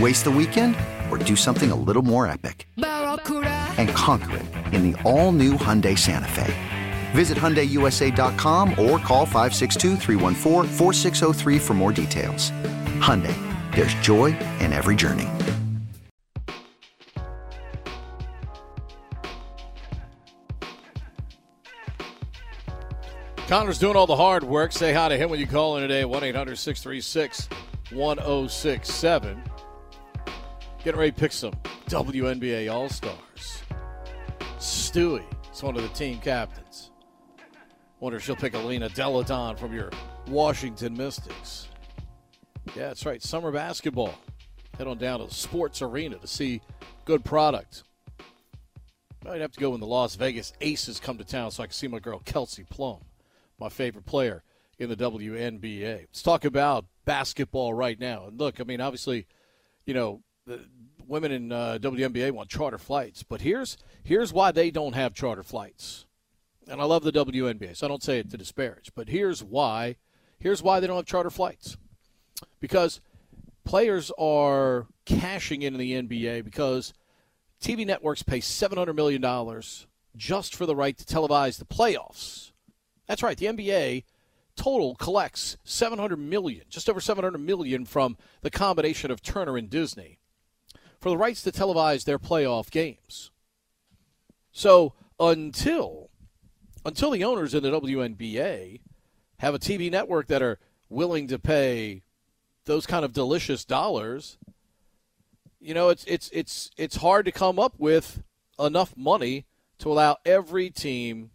Waste the weekend or do something a little more epic? And conquer it in the all new Hyundai Santa Fe. Visit HyundaiUSA.com or call 562 for more details. Hyundai, there's joy in every journey. Connor's doing all the hard work. Say hi to him when you call in today, 1 800 636 1067. Getting ready to pick some WNBA All Stars. Stewie is one of the team captains. Wonder if she'll pick Elena Delle Donne from your Washington Mystics. Yeah, that's right. Summer basketball. Head on down to the sports arena to see good product. i might have to go when the Las Vegas Aces come to town so I can see my girl Kelsey Plum, my favorite player in the WNBA. Let's talk about basketball right now. And look, I mean, obviously, you know, the women in uh, WNBA want charter flights, but here's here's why they don't have charter flights. And I love the WNBA, so I don't say it to disparage, but here's why. Here's why they don't have charter flights. Because players are cashing in the NBA because TV networks pay $700 million just for the right to televise the playoffs. That's right, the NBA total collects 700 million, just over 700 million from the combination of Turner and Disney for the rights to televise their playoff games. So until until the owners in the WNBA have a TV network that are willing to pay those kind of delicious dollars, you know, it's it's it's it's hard to come up with enough money to allow every team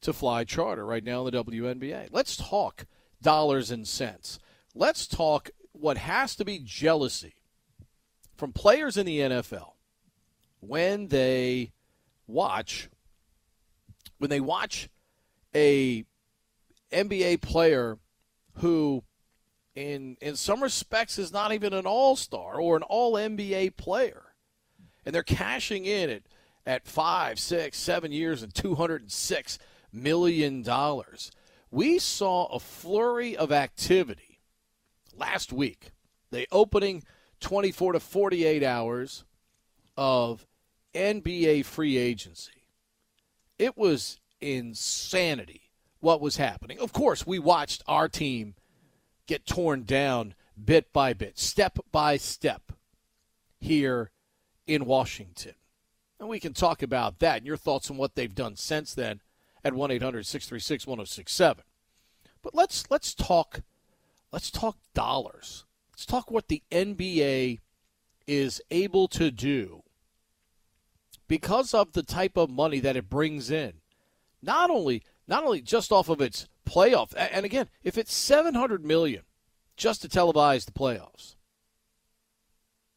to fly charter right now in the WNBA. Let's talk dollars and cents. Let's talk what has to be jealousy from players in the NFL when they watch when they watch a NBA player who in in some respects is not even an all-star or an all NBA player. And they're cashing in at at five, six, seven years and two hundred and six million dollars. We saw a flurry of activity last week. The opening 24 to 48 hours of NBA free agency. It was insanity what was happening. Of course, we watched our team get torn down bit by bit, step by step here in Washington. And we can talk about that and your thoughts on what they've done since then at 1-800-636-1067. But let's let's talk let's talk dollars. Let's talk what the NBA is able to do because of the type of money that it brings in. Not only not only just off of its playoff and again, if it's 700 million just to televise the playoffs.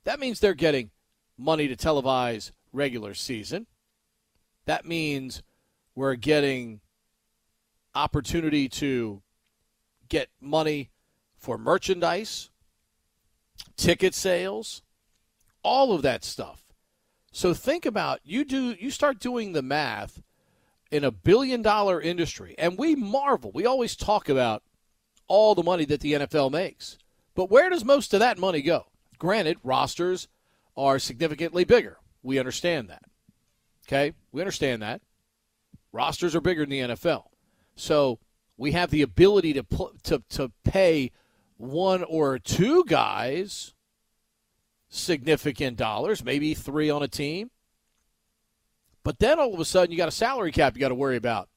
That means they're getting money to televise regular season. That means we're getting opportunity to get money for merchandise, ticket sales, all of that stuff. So think about you do you start doing the math in a billion dollar industry and we marvel. We always talk about all the money that the NFL makes. But where does most of that money go? Granted, rosters are significantly bigger. We understand that. Okay? We understand that. Rosters are bigger than the NFL. So we have the ability to, to, to pay one or two guys significant dollars, maybe three on a team. But then all of a sudden, you got a salary cap you got to worry about.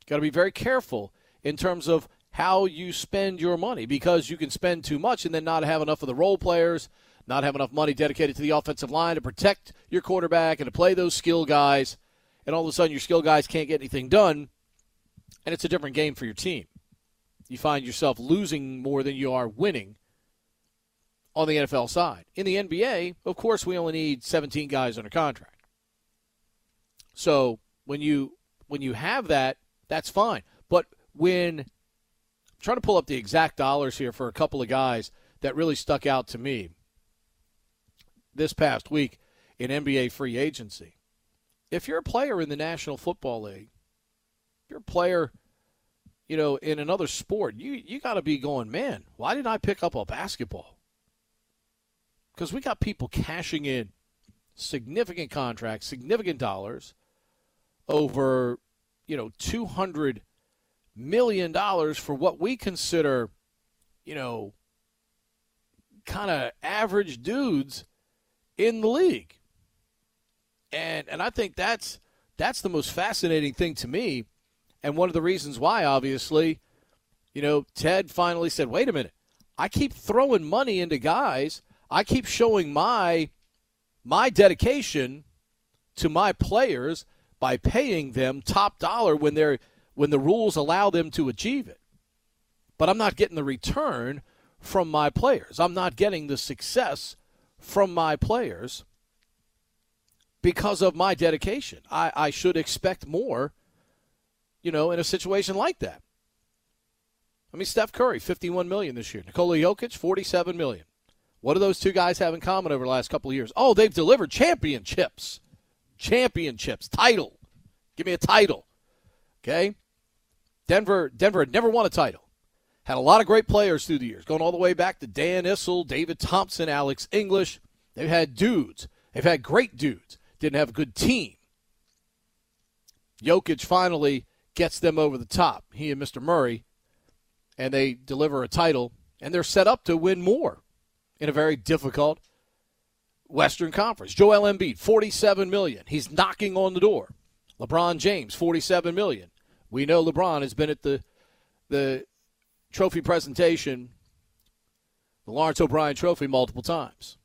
You got to be very careful in terms of how you spend your money because you can spend too much and then not have enough of the role players, not have enough money dedicated to the offensive line to protect your quarterback and to play those skill guys. And all of a sudden, your skill guys can't get anything done, and it's a different game for your team. You find yourself losing more than you are winning on the NFL side. In the NBA, of course, we only need 17 guys under contract. So when you when you have that, that's fine. But when I'm trying to pull up the exact dollars here for a couple of guys that really stuck out to me this past week in NBA free agency. If you're a player in the National Football League, you're a player, you know, in another sport, you you got to be going, man. Why didn't I pick up a basketball? Because we got people cashing in significant contracts, significant dollars over, you know, two hundred million dollars for what we consider, you know, kind of average dudes in the league. And and I think that's that's the most fascinating thing to me and one of the reasons why obviously, you know, Ted finally said, "Wait a minute. I keep throwing money into guys. I keep showing my my dedication to my players by paying them top dollar when they're when the rules allow them to achieve it. But I'm not getting the return from my players. I'm not getting the success from my players because of my dedication. I, I should expect more, you know, in a situation like that. I mean, Steph Curry, 51 million this year. Nikola Jokic, 47 million. What do those two guys have in common over the last couple of years? Oh, they've delivered championships. Championships. Title. Give me a title. Okay? Denver Denver had never won a title. Had a lot of great players through the years, going all the way back to Dan Issel, David Thompson, Alex English. They've had dudes. They've had great dudes. Didn't have a good team. Jokic finally gets them over the top, he and Mr. Murray, and they deliver a title, and they're set up to win more in a very difficult Western Conference. Joel Embiid, 47 million. He's knocking on the door. LeBron James, 47 million. We know LeBron has been at the the trophy presentation, the Lawrence O'Brien Trophy, multiple times.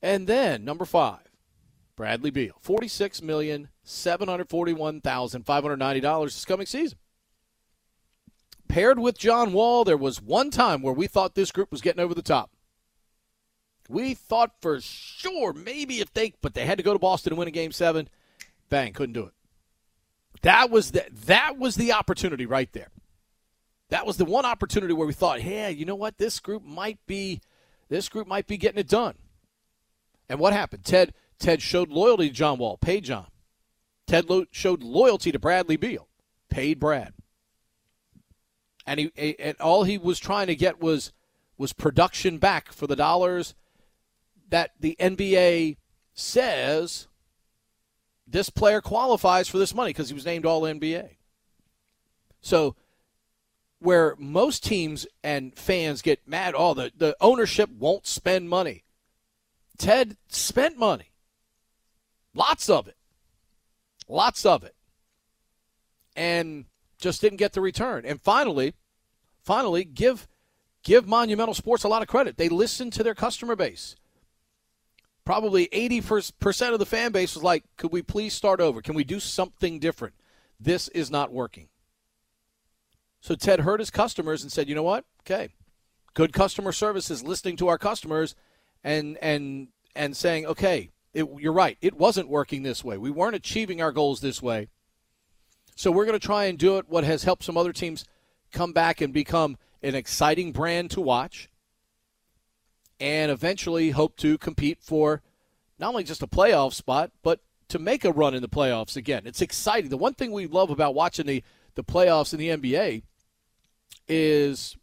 And then number five, Bradley Beal, forty-six million seven hundred forty-one thousand five hundred ninety dollars this coming season. Paired with John Wall, there was one time where we thought this group was getting over the top. We thought for sure maybe if they, but they had to go to Boston and win a game seven. Bang, couldn't do it. That was the that was the opportunity right there. That was the one opportunity where we thought, hey, you know what? This group might be this group might be getting it done. And what happened? Ted Ted showed loyalty to John Wall, paid John. Ted lo- showed loyalty to Bradley Beal, paid Brad. And he and all he was trying to get was was production back for the dollars that the NBA says this player qualifies for this money because he was named All NBA. So, where most teams and fans get mad, oh, the, the ownership won't spend money. Ted spent money. Lots of it. Lots of it. And just didn't get the return. And finally, finally, give give Monumental Sports a lot of credit. They listened to their customer base probably 80% of the fan base was like, could we please start over? Can we do something different? This is not working. So Ted heard his customers and said, you know what? Okay. Good customer service is listening to our customers and and and saying, okay, it, you're right. It wasn't working this way. We weren't achieving our goals this way. So we're going to try and do it what has helped some other teams come back and become an exciting brand to watch and eventually hope to compete for not only just a playoff spot, but to make a run in the playoffs again. It's exciting. The one thing we love about watching the, the playoffs in the NBA is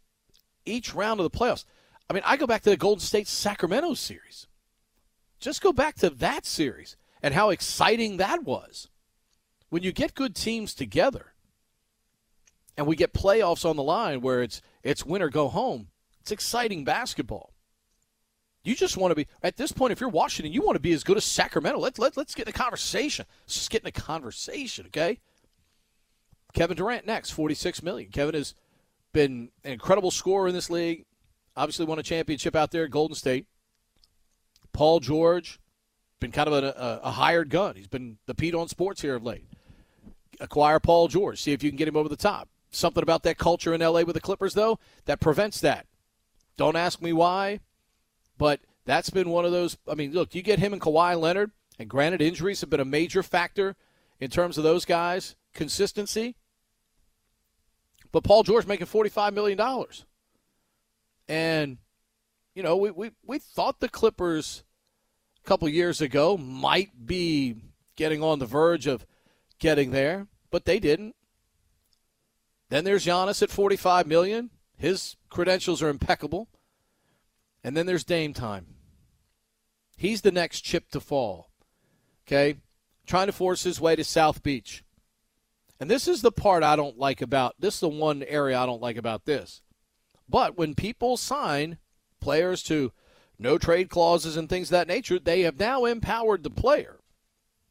each round of the playoffs. I mean, I go back to the Golden State Sacramento series. Just go back to that series and how exciting that was. When you get good teams together and we get playoffs on the line where it's it's win or go home, it's exciting basketball. You just want to be at this point. If you're Washington, you want to be as good as Sacramento. Let let let's get in a conversation. Let's just get in a conversation, okay? Kevin Durant next, forty six million. Kevin has been an incredible scorer in this league. Obviously, won a championship out there at Golden State. Paul George, been kind of a, a, hired gun. He's been the Pete on Sports here of late. Acquire Paul George. See if you can get him over the top. Something about that culture in LA with the Clippers, though, that prevents that. Don't ask me why. But that's been one of those. I mean, look, you get him and Kawhi Leonard, and granted, injuries have been a major factor in terms of those guys' consistency. But Paul George making $45 million. And, you know, we, we, we thought the Clippers couple years ago might be getting on the verge of getting there, but they didn't. Then there's Giannis at 45 million. His credentials are impeccable. And then there's Dame time. He's the next chip to fall. Okay? Trying to force his way to South Beach. And this is the part I don't like about this is the one area I don't like about this. But when people sign players to no trade clauses and things of that nature, they have now empowered the player.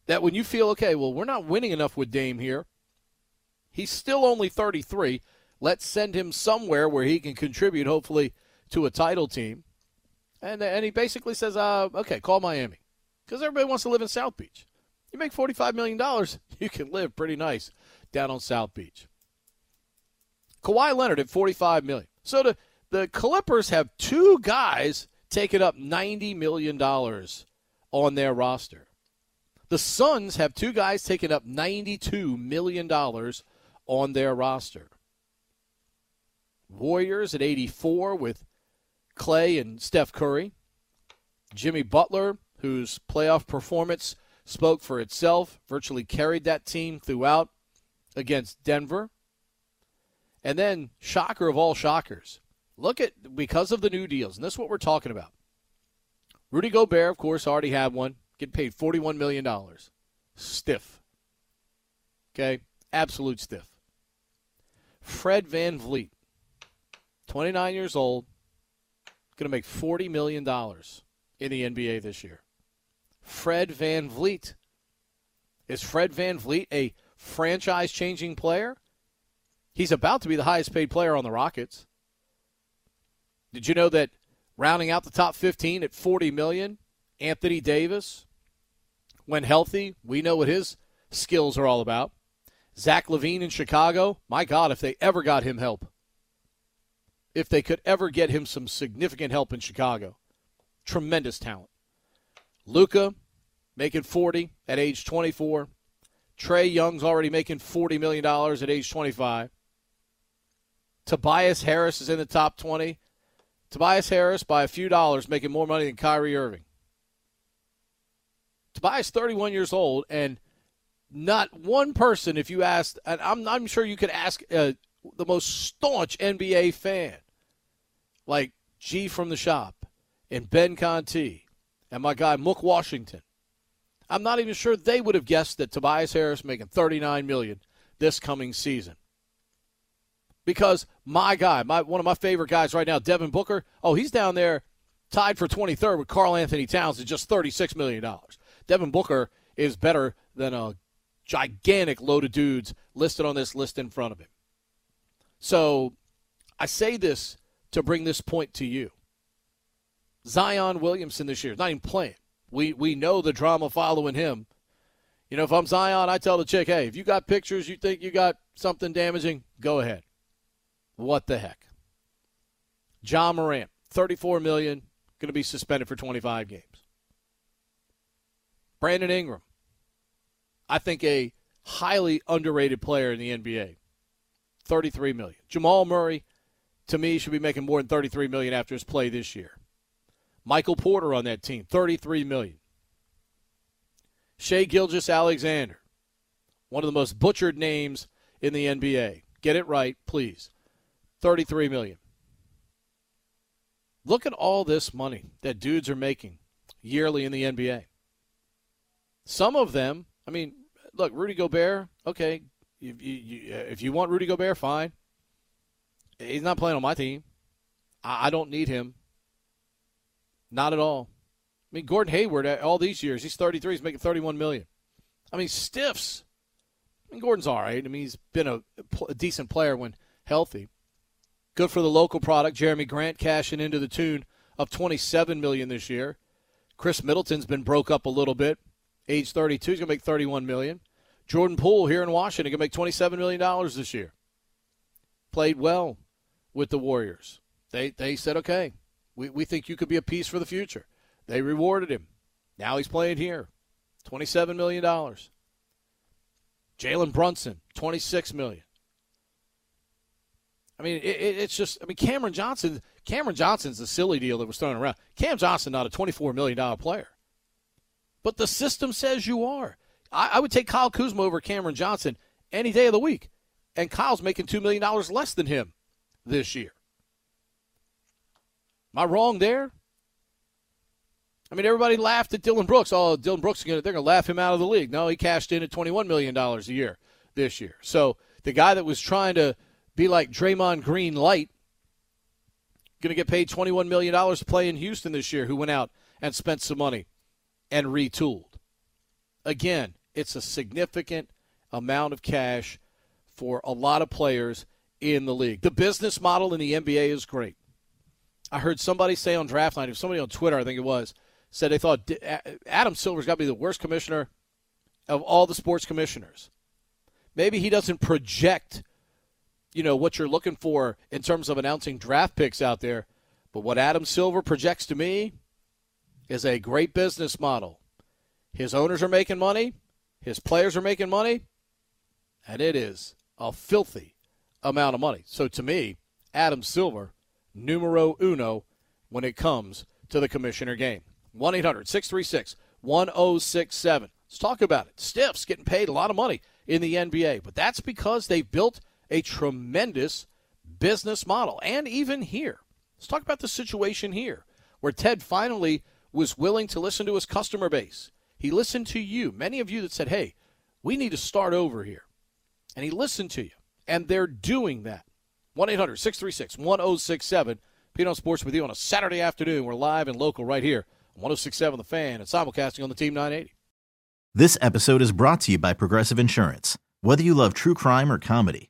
That when you feel, okay, well, we're not winning enough with Dame here, he's still only 33. Let's send him somewhere where he can contribute, hopefully, to a title team. And, and he basically says, uh, okay, call Miami. Because everybody wants to live in South Beach. You make $45 million, you can live pretty nice down on South Beach. Kawhi Leonard at 45 million. So the, the Clippers have two guys taking up $90 million on their roster. The Suns have two guys taking up $92 million on their roster. Warriors at 84 with Clay and Steph Curry. Jimmy Butler, whose playoff performance spoke for itself, virtually carried that team throughout against Denver. And then, shocker of all shockers, look at because of the new deals, and this is what we're talking about. Rudy Gobert, of course, already had one, getting paid $41 million. Stiff. Okay? Absolute stiff. Fred Van VanVleet, 29 years old, going to make $40 million in the NBA this year. Fred Van VanVleet. Is Fred Van VanVleet a franchise changing player? He's about to be the highest paid player on the Rockets. Did you know that rounding out the top 15 at 40 million, Anthony Davis, when healthy, we know what his skills are all about. Zach LaVine in Chicago, my God, if they ever got him help if they could ever get him some significant help in Chicago. Tremendous talent. Luka making 40 at age 24. Trae Young's already making $40 million at age 25. Tobias Harris is in the top 20. Tobias Harris, by a few dollars, making more money than Kyrie Irving. Tobias, 31 years old, and not one person, if you asked, and I'm, I'm sure you could ask uh, the most staunch NBA fan, like G from the shop and Ben Conti and my guy Mook Washington, I'm not even sure they would have guessed that Tobias Harris making 39 million this coming season. Because my guy, my one of my favorite guys right now, Devin Booker, oh, he's down there tied for 23rd with Karl-Anthony Towns at just $36 million. Devin Booker is better than a gigantic load of dudes listed on this list in front of him. So I say this to bring this point to you. Zion Williamson this year not even playing. We we know the drama following him. You know, if I'm Zion, I tell the chick, hey, if you got pictures, you think you got something damaging, go ahead. What the heck? John Morant, 34 million, going to be suspended for 25 games. Brandon Ingram, I think a highly underrated player in the NBA, 33 million. Jamal Murray, to me, should be making more than 33 million after his play this year. Michael Porter on that team, 33 million. Shai Gilgeous Alexander, one of the most butchered names in the NBA. Get it right, please. 33 million. Look at all this money that dudes are making yearly in the NBA. Some of them, I mean, look, Rudy Gobert, okay, you, you, if you want Rudy Gobert, fine. He's not playing on my team. I, I don't need him. Not at all. I mean, Gordon Hayward, uh, all these years, he's 33, he's making 31 million. I mean, stiffs. I mean, Gordon's all right. I mean, he's been a, a decent player when healthy. Good for the local product. Jerami Grant cashing into the tune of 27 million this year. Khris Middleton's been broke up a little bit. Age 32, he's going to make 31 million. Jordan Poole here in Washington going to make 27 million dollars this year. Played well with the Warriors. They they said, "Okay, we we think you could be a piece for the future." They rewarded him. Now he's playing here. 27 million dollars. Jalen Brunson, 26 million. I mean, it, it, it's just. I mean, Cameron Johnson. Cameron Johnson's a silly deal that was thrown around. Cam Johnson, not a twenty-four million dollar player, but the system says you are. I, I, would take Kyle Kuzma over Cameron Johnson any day of the week, and Kyle's making two million dollars less than him this year. Am I wrong there? I mean, everybody laughed at Dillon Brooks. Oh, Dillon Brooks they're going to laugh him out of the league. No, he cashed in at twenty-one million dollars a year this year. So the guy that was trying to be like Draymond Green light. Going to get paid $21 million to play in Houston this year, who went out and spent some money and retooled. Again, it's a significant amount of cash for a lot of players in the league. The business model in the NBA is great. I heard somebody say on draft night, if somebody on Twitter, I think it was, said they thought Adam Silver's got to be the worst commissioner of all the sports commissioners. Maybe he doesn't project – you know what you're looking for in terms of announcing draft picks out there. But what Adam Silver projects to me is a great business model. His owners are making money, his players are making money, and it is a filthy amount of money. So to me, Adam Silver, numero uno when it comes to the commissioner game. 1 800 636 1067. Let's talk about it. Stiffs getting paid a lot of money in the NBA, but that's because they built a tremendous business model. And even here, let's talk about the situation here where Ted finally was willing to listen to his customer base. He listened to you, many of you that said, hey, we need to start over here. And he listened to you. And they're doing that. 1 800 636 1067. Pete on Sports with you on a Saturday afternoon. We're live and local right here on 1067 The Fan and simulcasting on the Team 980. This episode is brought to you by Progressive Insurance. Whether you love true crime or comedy,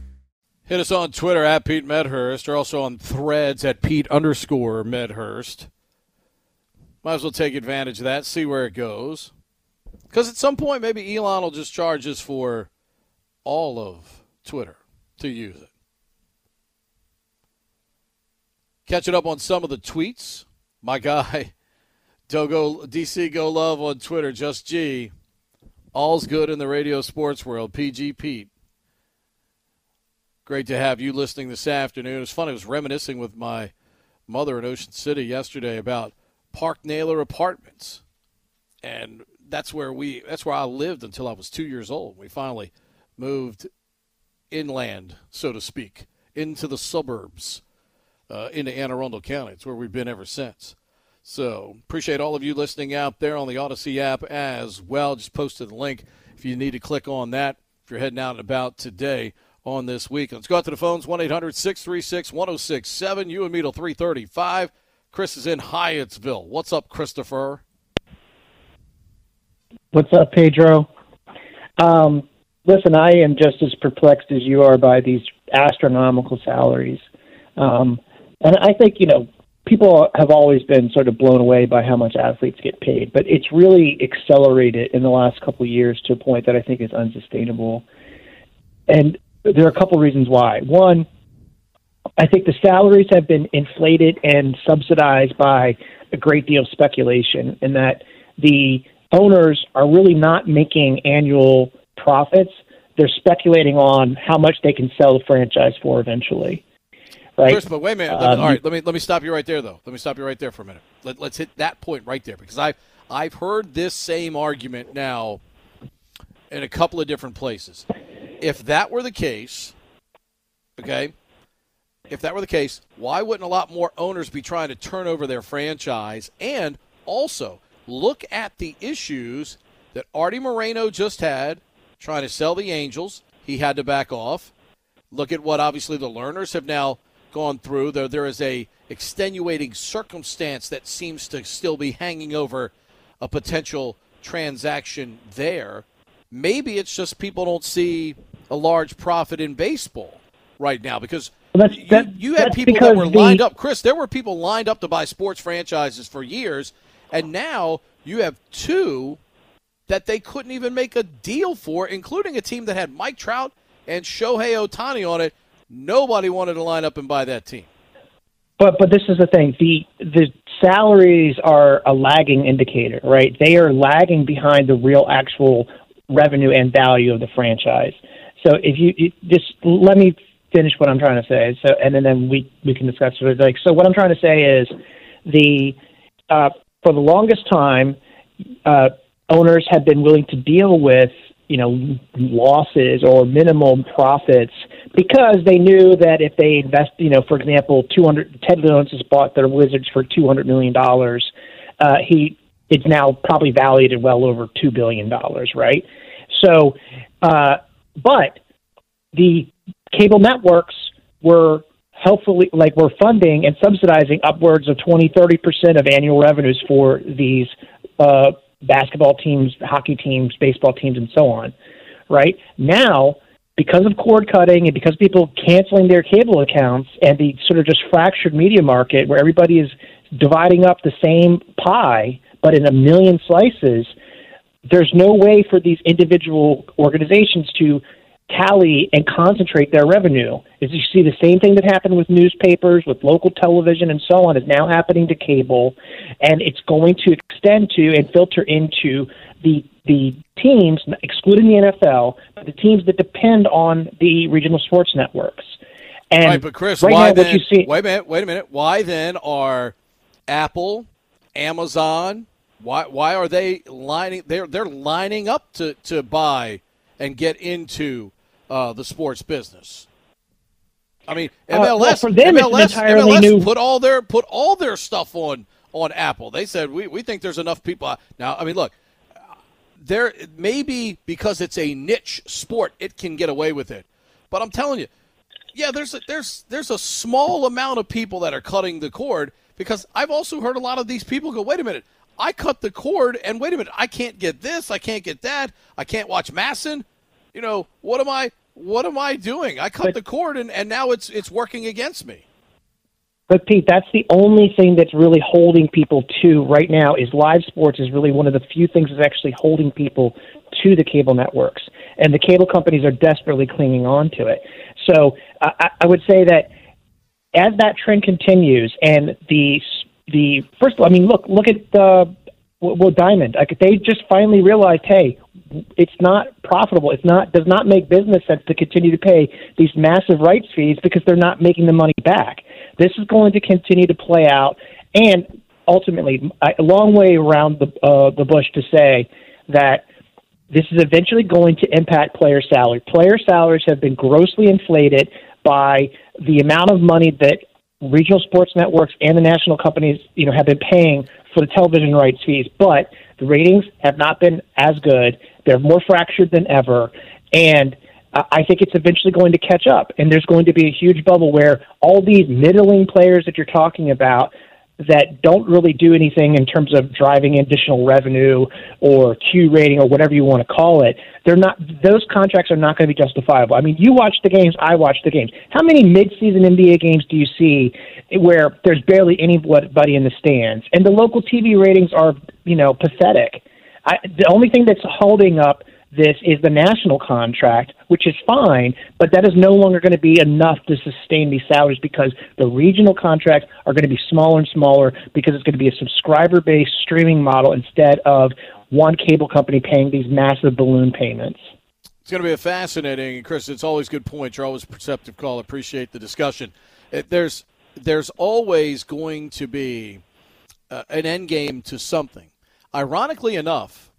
Hit us on Twitter at Pete Medhurst or also on threads at Pete underscore Medhurst. Might as well take advantage of that, see where it goes. Because at some point, maybe Elon will just charge us for all of Twitter to use it. Catching up on some of the tweets. My guy, Dogo DC Go Love on Twitter, just G. All's good in the radio sports world. PG Pete. Great to have you listening this afternoon. It was fun. I was reminiscing with my mother in Ocean City yesterday about Park Naylor Apartments, and that's where we that's where I lived until I was two years old. We finally moved inland, so to speak, into the suburbs, uh, into Anne Arundel County. It's where we've been ever since. So appreciate all of you listening out there on the Audacy app as well. Just posted the link if you need to click on that if you're heading out and about today on this week. Let's go out to the phones 1 800 636 1067. You and me till 335. Chris is in Hyattsville. What's up, Christopher? What's up, Pedro? Um, listen, I am just as perplexed as you are by these astronomical salaries. Um, and I think, you know, people have always been sort of blown away by how much athletes get paid, but it's really accelerated in the last couple of years to a point that I think is unsustainable. And there are a couple of reasons why. One, I think the salaries have been inflated and subsidized by a great deal of speculation, in that the owners are really not making annual profits. They're speculating on how much they can sell the franchise for eventually. Right? First, but wait a minute. Um, all right, let me let me stop you right there, though. Let me stop you right there for a minute. Let, let's hit that point right there because I've I've heard this same argument now in a couple of different places. If that were the case, okay, if that were the case, why wouldn't a lot more owners be trying to turn over their franchise? And also, look at the issues that Arte Moreno just had trying to sell the Angels. He had to back off. Look at what obviously the Lerners have now gone through. There, there is a extenuating circumstance that seems to still be hanging over a potential transaction there. Maybe it's just people don't see a large profit in baseball right now because well, that's, that, you, you had people that were the, lined up. Chris, there were people lined up to buy sports franchises for years, and now you have two that they couldn't even make a deal for, including a team that had Mike Trout and Shohei Ohtani on it. Nobody wanted to line up and buy that team. But but this is the thing the the salaries are a lagging indicator, right? They are lagging behind the real actual revenue and value of the franchise. So if you, you just let me finish what I'm trying to say. So, and then, then we we can discuss it. Like, so what I'm trying to say is the uh, for the longest time, uh, owners have been willing to deal with you know losses or minimum profits because they knew that if they invest, you know, for example, 200 Ted has bought their Wizards for 200 million dollars. Uh, he it's now probably valued at well over two billion dollars, right? So, uh, but the cable networks were helpfully like were funding and subsidizing upwards of 20 30% of annual revenues for these uh, basketball teams hockey teams baseball teams and so on right? Now because of cord cutting and because people canceling their cable accounts and the sort of just fractured media market where everybody is dividing up the same pie but in a million slices there's no way for these individual organizations to tally and concentrate their revenue. Is you see the same thing that happened with newspapers, with local television, and so on is now happening to cable, and it's going to extend to and filter into the the teams, excluding the NFL, but the teams that depend on the regional sports networks. And right, but Chris, right why now, then? See, wait a minute, wait a minute. Why then are Apple, Amazon? Why why are they lining? They're they're lining up to to buy and get into uh, the sports business. I mean, MLS, uh, well, for them, MLS, MLS new... put all their put all their stuff on on Apple. They said we, we think there's enough people. Now, I mean, look, there maybe because it's a niche sport, it can get away with it. But I'm telling you, yeah, there's a, there's there's a small amount of people that are cutting the cord because I've also heard a lot of these people go, wait a minute, I cut the cord, and wait a minute, I can't get this, I can't get that, I can't watch MASN. You know, what am I? what am I doing? I cut but, the cord and, and now it's it's working against me. But Pete, that's the only thing that's really holding people to right now is live sports is really one of the few things that's actually holding people to the cable networks. And the cable companies are desperately clinging on to it. So I, I would say that as that trend continues and the the first I mean look look at the well Diamond like they just finally realized hey it's not profitable. It's not does not make business sense to continue to pay these massive rights fees because they're not making the money back. This is going to continue to play out, and ultimately a long way around the uh, the bush to say that this is eventually going to impact player salary. Player salaries have been grossly inflated by the amount of money that regional sports networks and the national companies, you know, have been paying for the television rights fees, but the ratings have not been as good. They're more fractured than ever, and I think it's eventually going to catch up. And there's going to be a huge bubble where all these middling players that you're talking about that don't really do anything in terms of driving additional revenue or Q rating or whatever you want to call it. They're not; those contracts are not going to be justifiable. I mean, you watch the games, I watch the games. How many mid-season NBA games do you see where there's barely anybody in the stands, and the local TV ratings are, you know, pathetic? I, the only thing that's holding up this is the national contract, which is fine, but that is no longer going to be enough to sustain these salaries because the regional contracts are going to be smaller and smaller because it's going to be a subscriber based streaming model instead of one cable company paying these massive balloon payments. It's going to be a fascinating, Chris. It's always good points. You're always a perceptive call. Appreciate the discussion. There's there's always going to be uh, an end game to something. Ironically enough,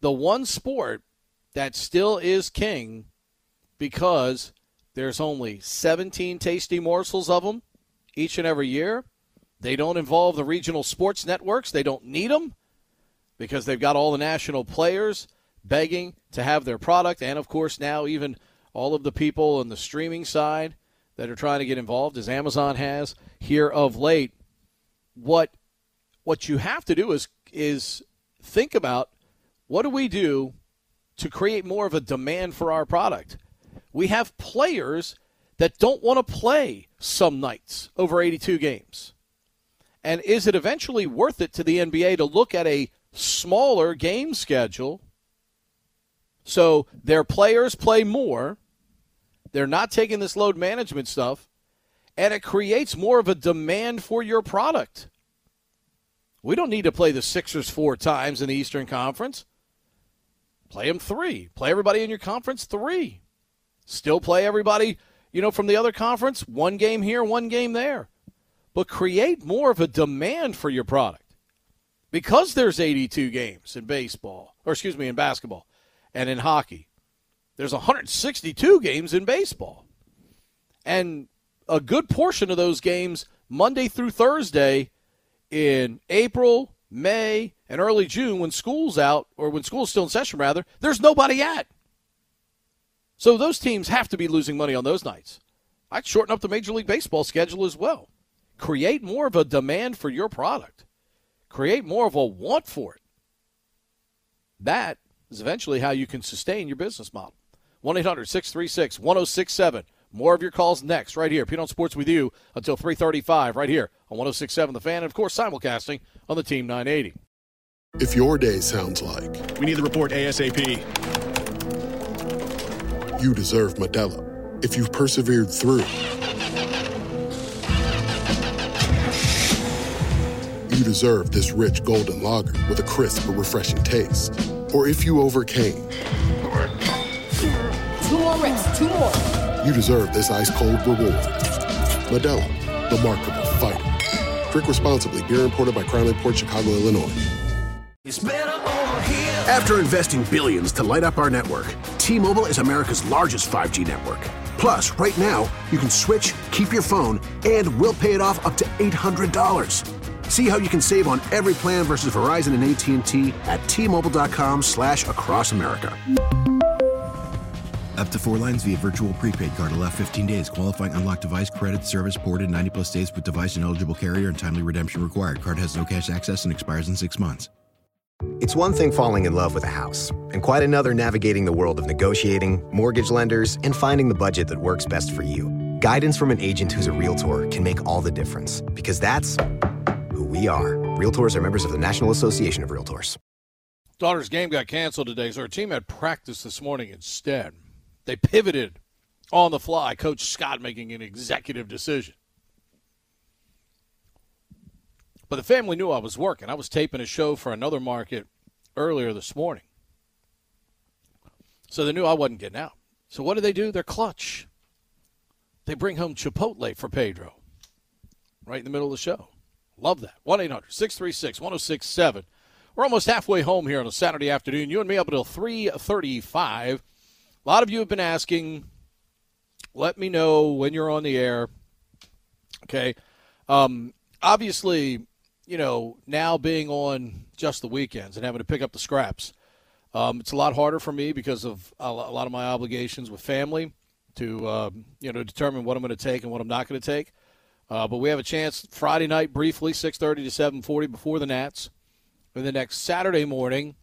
the one sport that still is king because there's only 17 tasty morsels of them each and every year. They don't involve the regional sports networks. They don't need them because they've got all the national players begging to have their product. And of course, now even all of the people on the streaming side that are trying to get involved, as Amazon has here of late. What what you have to do is is think about what do we do to create more of a demand for our product. We have players that don't want to play some nights over 82 games. And is it eventually worth it to the NBA to look at a smaller game schedule so their players play more? They're not taking this load management stuff, and it creates more of a demand for your product. We don't need to play the Sixers four times in the Eastern Conference. Play them three. Play everybody in your conference three. Still play everybody, you know, from the other conference, one game here, one game there. But create more of a demand for your product. Because there's 82 games in baseball, or excuse me, in basketball and in hockey, there's 162 games in baseball. And a good portion of those games, Monday through Thursday, in April, May, and early June when school's out, or when school's still in session, rather, there's nobody at. So those teams have to be losing money on those nights. I'd shorten up the Major League Baseball schedule as well. Create more of a demand for your product, create more of a want for it. That is eventually how you can sustain your business model. 1 800 636 1067. More of your calls next, right here. Pete on Sports with you until 335, right here on 1067 The Fan, and of course, simulcasting on the Team 980. If your day sounds like we need the report ASAP, you deserve Modelo. If you've persevered through, you deserve this rich golden lager with a crisp but refreshing taste. Or if you overcame. Two more reps, two more. You deserve this ice cold reward. Modelo, the Markable Fighter. Drink responsibly. Beer imported by Crown Port Chicago, Illinois. After investing billions to light up our network, T-Mobile is America's largest 5G network. Plus, right now, you can switch, keep your phone, and we'll pay it off up to $800. See how you can save on every plan versus Verizon and AT&T at T-Mobile.com slash across America. Up to four lines via virtual prepaid card. Allow 15 days. Qualifying unlocked device credit service ported 90 plus days with device and eligible carrier and timely redemption required. Card has no cash access and expires in six months. It's one thing falling in love with a house, and quite another navigating the world of negotiating, mortgage lenders, and finding the budget that works best for you. Guidance from an agent who's a realtor can make all the difference, because that's who we are. Realtors are members of the National Association of Realtors. Daughter's game got canceled today, so her team had practice this morning instead. They pivoted on the fly. Coach Scott making an executive decision. But the family knew I was working. I was taping a show for another market earlier this morning. So they knew I wasn't getting out. So what do they do? They're clutch. They bring home Chipotle for Pedro right in the middle of the show. Love that. 1 800 636 1067. We're almost halfway home here on a Saturday afternoon. You and me up until 3:35. A lot of you have been asking. Let me know when you're on the air. Okay. Um, obviously, you know now being on just the weekends and having to pick up the scraps, um, it's a lot harder for me because of a lot of my obligations with family to uh, you know determine what I'm going to take and what I'm not going to take. Uh, but we have a chance Friday night briefly, 6:30 to 7:40 before the Nats. And the next Saturday morning,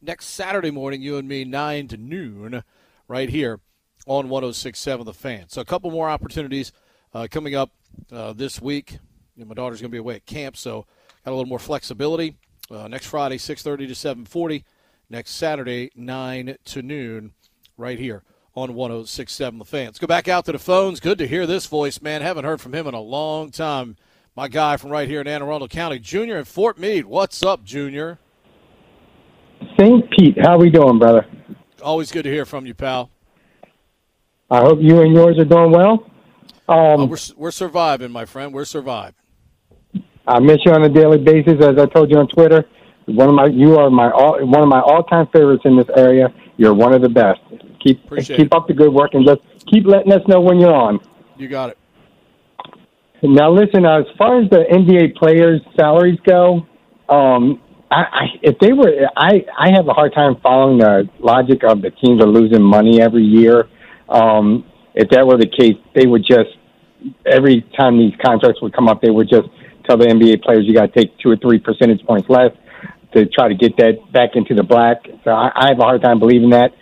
next Saturday morning, you and me, 9 to noon, right here on 106.7 The Fan. So a couple more opportunities uh, coming up uh, this week. You know, my daughter's going to be away at camp, so got a little more flexibility. Uh, next Friday, 6.30 to 7.40. Next Saturday, 9 to noon, right here on 106.7 The Fan. Let's go back out to the phones. Good to hear this voice, man. Haven't heard from him in a long time my guy from right here in Anne Arundel County, Junior in Fort Meade. What's up, Junior? St. Pete, how are we doing, brother? Always good to hear from you, pal. I hope you and yours are doing well. Um, uh, we're we're surviving, my friend. We're surviving. I miss you on a daily basis, as I told you on Twitter. One of my, you are my all, one of my all-time favorites in this area. You're one of the best. Keep Appreciate keep it. up the good work and just keep letting us know when you're on. You got it. Now, listen. As far as the NBA players' salaries go, um, I, I, if they were, I, I have a hard time following the logic of the teams are losing money every year. Um, if that were the case, they would just every time these contracts would come up, they would just tell the NBA players you got to take two or three percentage points less to try to get that back into the black. So I, I have a hard time believing that.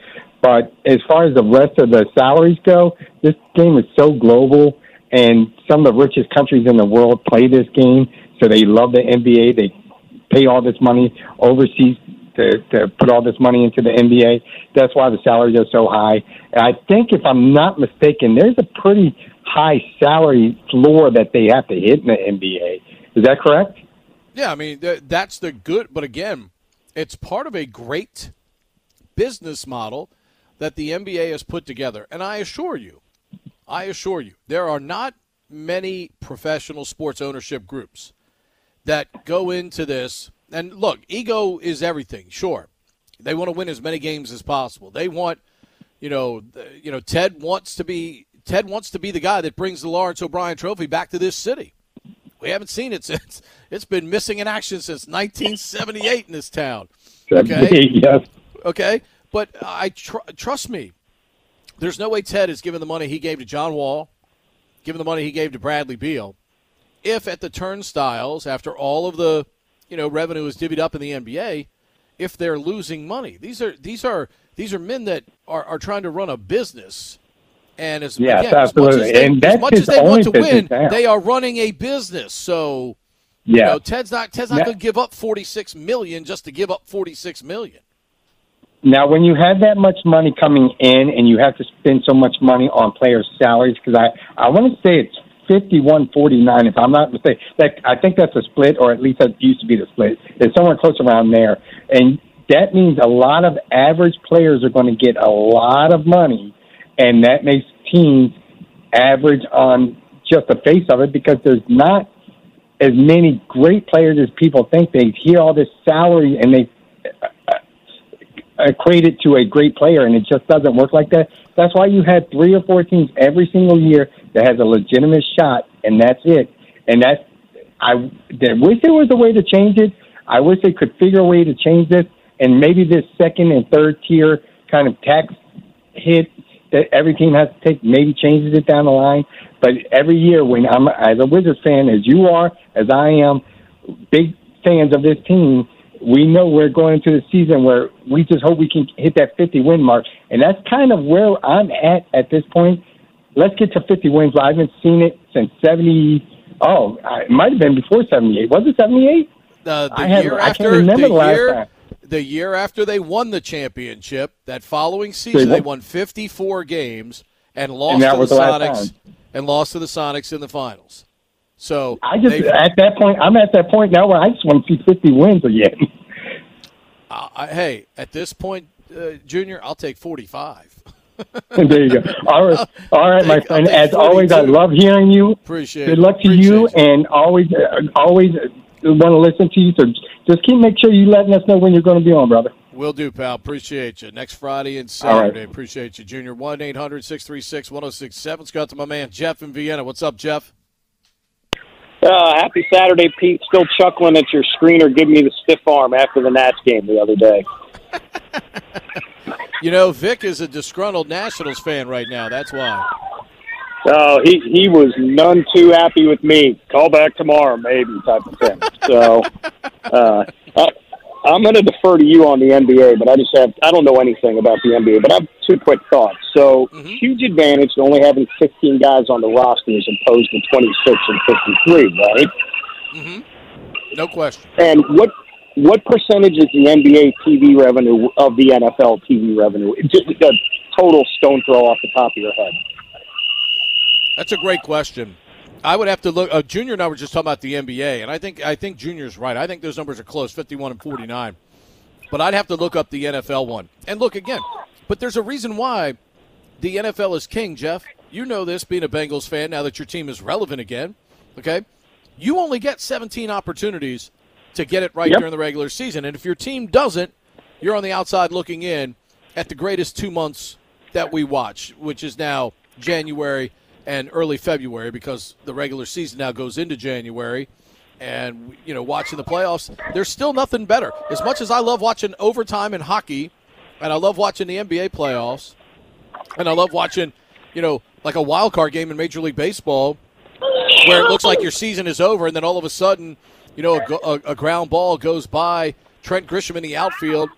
But as far as the rest of the salaries go, this game is so global, and some of the richest countries in the world play this game, so they love the NBA. They pay all this money overseas to, to put all this money into the NBA. That's why the salaries are so high. And I think, if I'm not mistaken, there's a pretty high salary floor that they have to hit in the NBA. Is that correct? Yeah, I mean th- that's the good, but again, it's part of a great business model that the NBA has put together. And I assure you, I assure you, there are not many professional sports ownership groups that go into this. And look, ego is everything. Sure, they want to win as many games as possible. They want, you know, you know, Ted wants to be Ted wants to be the guy that brings the Lawrence O'Brien Trophy back to this city. We haven't seen it since it's been missing in action since 1978 in this town. Okay. yes. Okay. But I tr- trust me. There's no way Ted is giving the money he gave to John Wall, giving the money he gave to Bradley Beal, if at the turnstiles after all of the you know revenue is divvied up in the NBA, if they're losing money. These are these are these are men that are, are trying to run a business. And as, Yes, again, as much as absolutely. they, And as much as they want to win, now. they are running a business. So you Yeah. know, Ted's not Ted's not going to give up 46 million just to give up 46 million. Now, when you have that much money coming in and you have to spend so much money on players' salaries, because I, I want to say it's fifty-one forty-nine, if I'm not mistaken. That I think that's a split, or at least that used to be the split. It's somewhere close around there, and that means a lot of average players are going to get a lot of money, and that makes teams average on just the face of it because there's not as many great players as people think. They hear all this salary and they equate it to a great player, and it just doesn't work like that. That's why you had three or four teams every single year that has a legitimate shot, and that's it. And that's I, wish there was a way to change it. I wish they could figure a way to change this, and maybe this second and third tier kind of tax hit that every team has to take maybe changes it down the line. But every year, when I'm as a Wizards fan, as you are, as I am, big fans of this team, we know we're going into the season where we just hope we can hit that 50 win mark, and that's kind of where I'm at at this point. Let's get to 50 wins. I haven't seen it since 70. Oh, it might have been before 78. Was it 78? Uh, the I have- year I can't after remember the last year, time. the year after they won the championship, that following season They won- won 54 games and lost And to the Sonics and lost to the Sonics in the finals. So I just at that point, I'm at that point now where I just want to see 50 wins again. uh, I- hey, at this point, uh, Junior, I'll take 45. there you go. All right, all right, my friend. As always, I love hearing you. Appreciate Good luck to you, and always, uh, always want to listen to you. So just keep make sure you letting us know when you're going to be on, brother. Will do, pal. Appreciate you. Next Friday and All right. Saturday. Appreciate you, Junior. 1 800 636 1067. Let's go out to my man, Jeff in Vienna. What's up, Jeff? Uh, happy Saturday, Pete. Still chuckling at your screener giving me the stiff arm after the Nats game the other day. You know, Vic is a disgruntled Nationals fan right now. That's why. Oh, he he was none too happy with me. Call back tomorrow, maybe type of thing. So, uh, I, I'm going to defer to you on the NBA, but I just have I don't know anything about the NBA, but I have two quick thoughts. So, huge advantage to only having 15 guys on the roster as opposed to 26 and 53, right? Mm-hmm. No question. And what what percentage is the NBA TV revenue of the NFL TV revenue? Just a total stone throw off the top of your head. That's a great question. I would have to look. Uh, Junior and I were just talking about the NBA, and I think I think Junior's right. I think those numbers are close, fifty-one and forty-nine. But I'd have to look up the NFL one and look again. But there's a reason why the NFL is king, Jeff. You know this, being a Bengals fan. Now that your team is relevant again, okay, you only get 17 opportunities to get it right Yep. during the regular season, and if your team doesn't, you're on the outside looking in at the greatest two months that we watch, which is now January and early February because the regular season now goes into January. And, you know, watching the playoffs, there's still nothing better. As much as I love watching overtime in hockey and I love watching the NBA playoffs and I love watching, you know, like a wild card game in Major League Baseball where it looks like your season is over and then all of a sudden, you know, a, a, ground ball goes by Trent Grisham in the outfield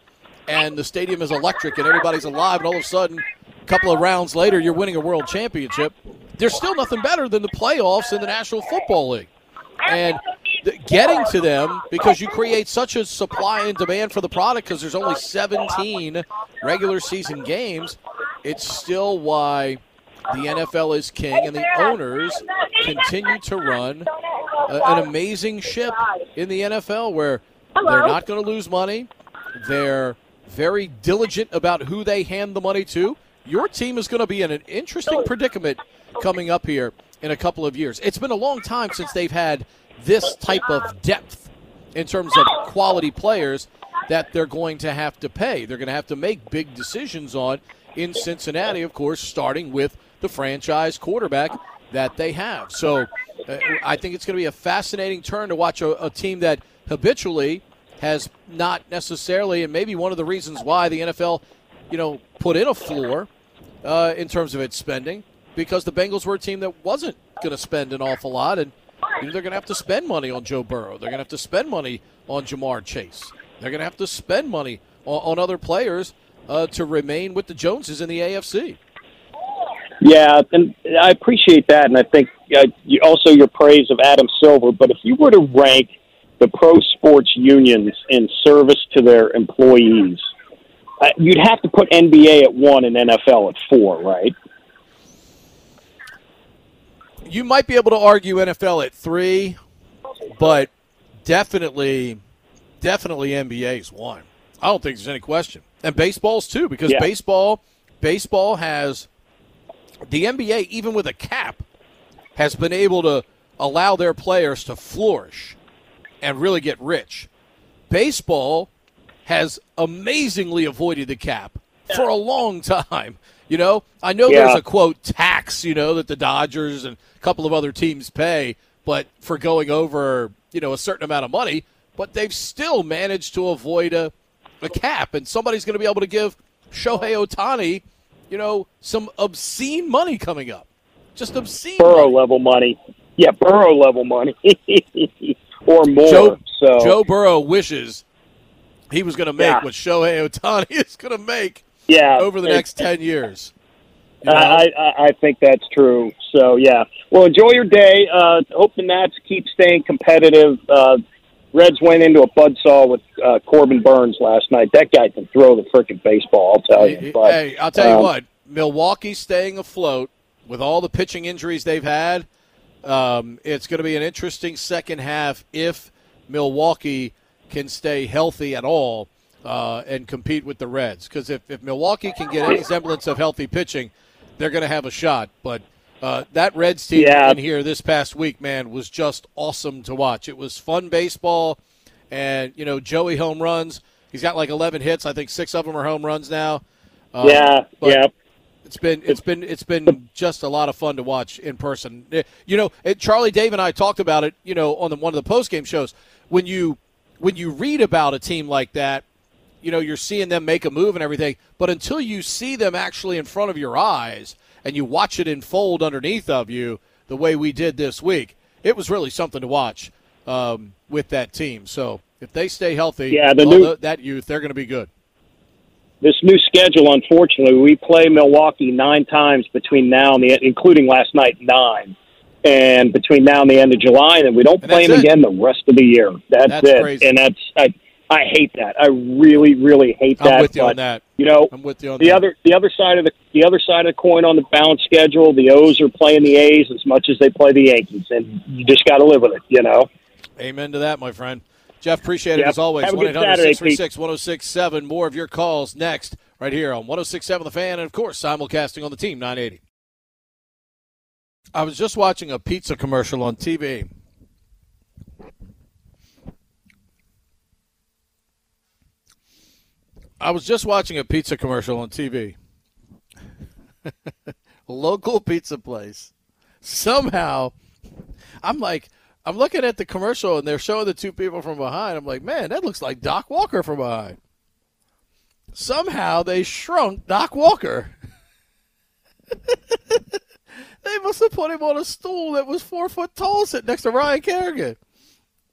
and the stadium is electric and everybody's alive and all of a sudden couple of rounds later you're winning a world championship there's still nothing better than the playoffs in the national football league and getting to them because you create such a supply and demand for the product because there's only 17 regular season games it's still why the NFL is king and the owners continue to run a, an amazing ship in the NFL where they're not going to lose money. They're very diligent about who they hand the money to. Your team is going to be in an interesting predicament coming up here in a couple of years. It's been a long time since they've had this type of depth in terms of quality players that they're going to have to pay. They're going to have to make big decisions on in Cincinnati, of course, starting with the franchise quarterback that they have. So uh, I think it's going to be a fascinating turn to watch a, a team that habitually has not necessarily, and maybe one of the reasons why the NFL, you know, put in a floor uh, in terms of its spending, because the Bengals were a team that wasn't going to spend an awful lot, and they're going to have to spend money on Joe Burrow. They're going to have to spend money on Ja'Marr Chase. They're going to have to spend money on, on other players uh, to remain with the Joneses in the AFC. Yeah, and I appreciate that, and I think uh, you, also your praise of Adam Silver. But if you were to rank the pro sports unions in service to their employees, uh, you'd have to put NBA at one and NFL at four, right? You might be able to argue NFL at three, but definitely, definitely NBA's one. I don't think there's any question, and baseball's too, because Yeah. baseball, baseball has the NBA, even with a cap, has been able to allow their players to flourish and really get rich. Baseball has amazingly avoided the cap for a long time. You know, I know Yeah. there's a quote tax, you know, that the Dodgers and a couple of other teams pay, but for going over, you know, a certain amount of money, but they've still managed to avoid a, a cap. And somebody's going to be able to give Shohei Ohtani, you know, some obscene money coming up. Just obscene. Burrow level money. Yeah, Burrow level money, or more. Joe, so Joe Burrow wishes he was going to make Yeah. what Shohei Ohtani is going to make yeah, over the next 10 years. You know? I, I I think that's true. So yeah. Well, enjoy your day. Uh, hope the Nats keep staying competitive. Uh, Reds went into a buzzsaw with uh, Corbin Burnes last night. That guy can throw the frickin' baseball. I'll tell you. But, hey, I'll tell you um, what. Milwaukee staying afloat with all the pitching injuries they've had. Um, it's going to be an interesting second half if Milwaukee can stay healthy at all. uh, and compete with the Reds. Because if, if Milwaukee can get any semblance of healthy pitching, they're going to have a shot. But uh, that Reds team Yeah. in here this past week, man, was just awesome to watch. It was fun baseball, and you know Joey home runs. He's got like 11 hits. I think six of them are home runs now. Um, yeah, yeah. It's been it's been it's been just a lot of fun to watch in person. Eh, You know, it, Charlie, Dave, and I talked about it. You know, on the one of the post game shows when you when you read about a team like that, you know, you're seeing them make a move and everything. But until you see them actually in front of your eyes and you watch it unfold underneath of you, the way we did this week, it was really something to watch um, with that team. So if they stay healthy, Yeah, the new- tho- that youth, they're going to be good. This new schedule, unfortunately, we play Milwaukee nine times between now and the, including last night, nine. And between now and the end of July, and then we don't And play them it. again the rest of the year. That's, That's it. crazy. And that's I, I hate that. I really, really hate that. I'm with you but, on that. You know, I'm with you on the that. other the other side of the the other side of the coin on the balance schedule, the O's are playing the A's as much as they play the Yankees, and you just got to live with it. You know. Amen to that, my friend. Jeff, appreciate it Yep. as always. 1 good 800 636 1067. More of your calls next, right here on 1067 The Fan, and of course, simulcasting on the Team 980. I was just watching a pizza commercial on TV. I was just watching a pizza commercial on TV. Local pizza place. Somehow, I'm like, I'm looking at the commercial and they're showing the two people from behind. I'm like, man, that looks like Doc Walker from behind. Somehow they shrunk Doc Walker. they must have put him on a stool that was four foot tall sitting next to Ryan Kerrigan.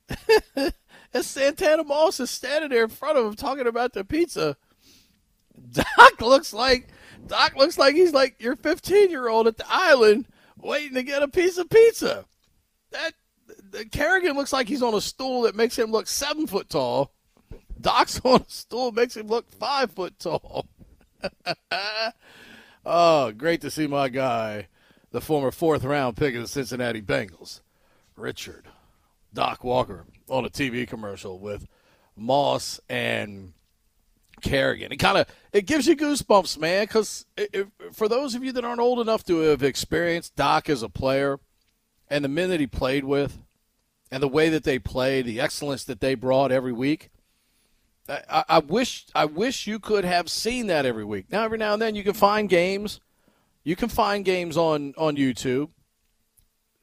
and Santana Moss is standing there in front of him talking about the pizza. Doc looks like Doc looks like he's like your 15 year old at the island waiting to get a piece of pizza. That the Kerrigan looks like he's on a stool that makes him look seven foot tall. Doc's on a stool makes him look five foot tall. oh, great to see my guy, the former fourth round pick of the Cincinnati Bengals, Richard Doc Walker, on a TV commercial with Moss and Kerrigan. It kind of it gives you goosebumps, man. Because for those of you that aren't old enough to have experienced Doc as a player, and the men that he played with, and the way that they played, the excellence that they brought every week. I, I- I wish I wish you could have seen that every week. Now every now and then you can find games. You can find games on on YouTube.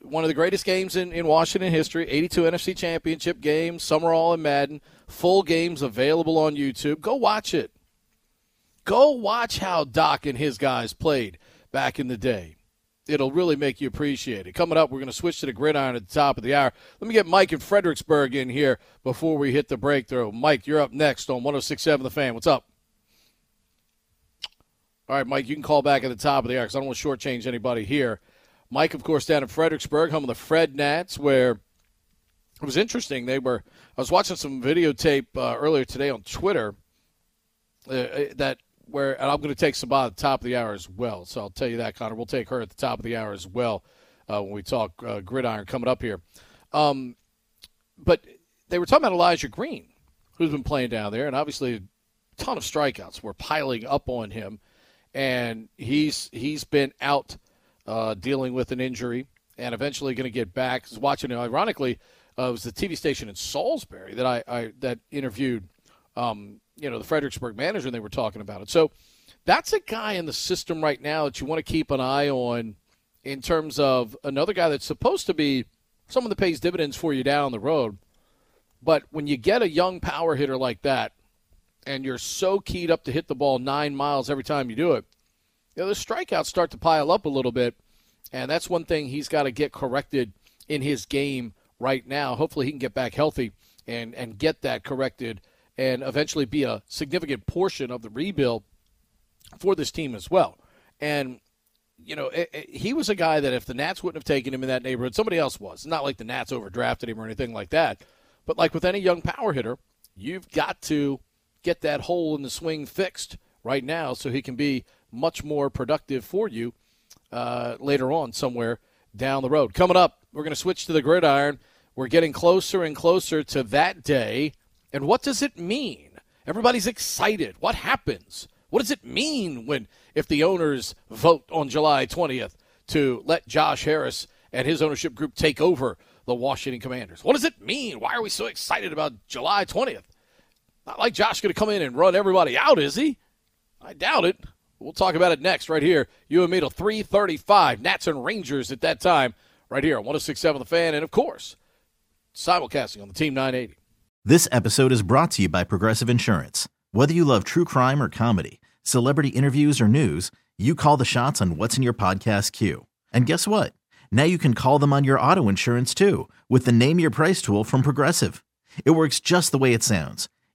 One of the greatest games in, in Washington history, 82 NFC Championship games, Summerall and Madden, full games available on YouTube. Go watch it. Go watch how Doc and his guys played back in the day. It'll really make you appreciate it. Coming up, we're going to switch to the gridiron at the top of the hour. Let me get Mike in Fredericksburg in here before we hit the breakthrough. Mike, you're up next on 1067 The Fan. What's up? All right, Mike, you can call back at the top of the hour because I don't want to shortchange anybody here. Mike, of course, down in Fredericksburg, home of the Fred Nats, where it was interesting. They were. I was watching some videotape uh, earlier today on Twitter uh, that where, and I'm going to take Sabah at the top of the hour as well. So I'll tell you that, Connor. We'll take her at the top of the hour as well uh, when we talk uh, gridiron coming up here. Um, but they were talking about Elijah Green, who's been playing down there, and obviously a ton of strikeouts were piling up on him, and he's he's been out uh, dealing with an injury, and eventually going to get back. I was watching it. Ironically, uh, it was the TV station in Salisbury that I, I that interviewed, um, you know, the Fredericksburg manager, and they were talking about it. So that's a guy in the system right now that you want to keep an eye on in terms of another guy that's supposed to be someone that pays dividends for you down the road. But when you get a young power hitter like that, and you're so keyed up to hit the ball nine miles every time you do it, you know, the strikeouts start to pile up a little bit. And that's one thing he's got to get corrected in his game right now. Hopefully, he can get back healthy and, and get that corrected and eventually be a significant portion of the rebuild for this team as well. And, you know, it, it- he was a guy that if the Nats wouldn't have taken him in that neighborhood, somebody else was. Not like the Nats overdrafted him or anything like that. But like with any young power hitter, you've got to get that hole in the swing fixed right now so he can be much more productive for you uh, later on somewhere down the road. Coming up, we're going to switch to the gridiron. We're getting closer and closer to that day. And what does it mean? Everybody's excited. What happens? What does it mean when if the owners vote on July 20th to let Josh Harris and his ownership group take over the Washington Commanders? What does it mean? Why are we so excited about July 20th? Not like Josh going to come in and run everybody out, is he? I doubt it. We'll talk about it next right here. You and me till 335. Nats and Rangers at that time right here on 1067 The Fan and, of course, simulcasting on the Team 980. This episode is brought to you by Progressive Insurance. Whether you love true crime or comedy, celebrity interviews or news, you call the shots on what's in your podcast queue. And guess what? Now you can call them on your auto insurance too with the Name Your Price tool from Progressive. It works just the way it sounds.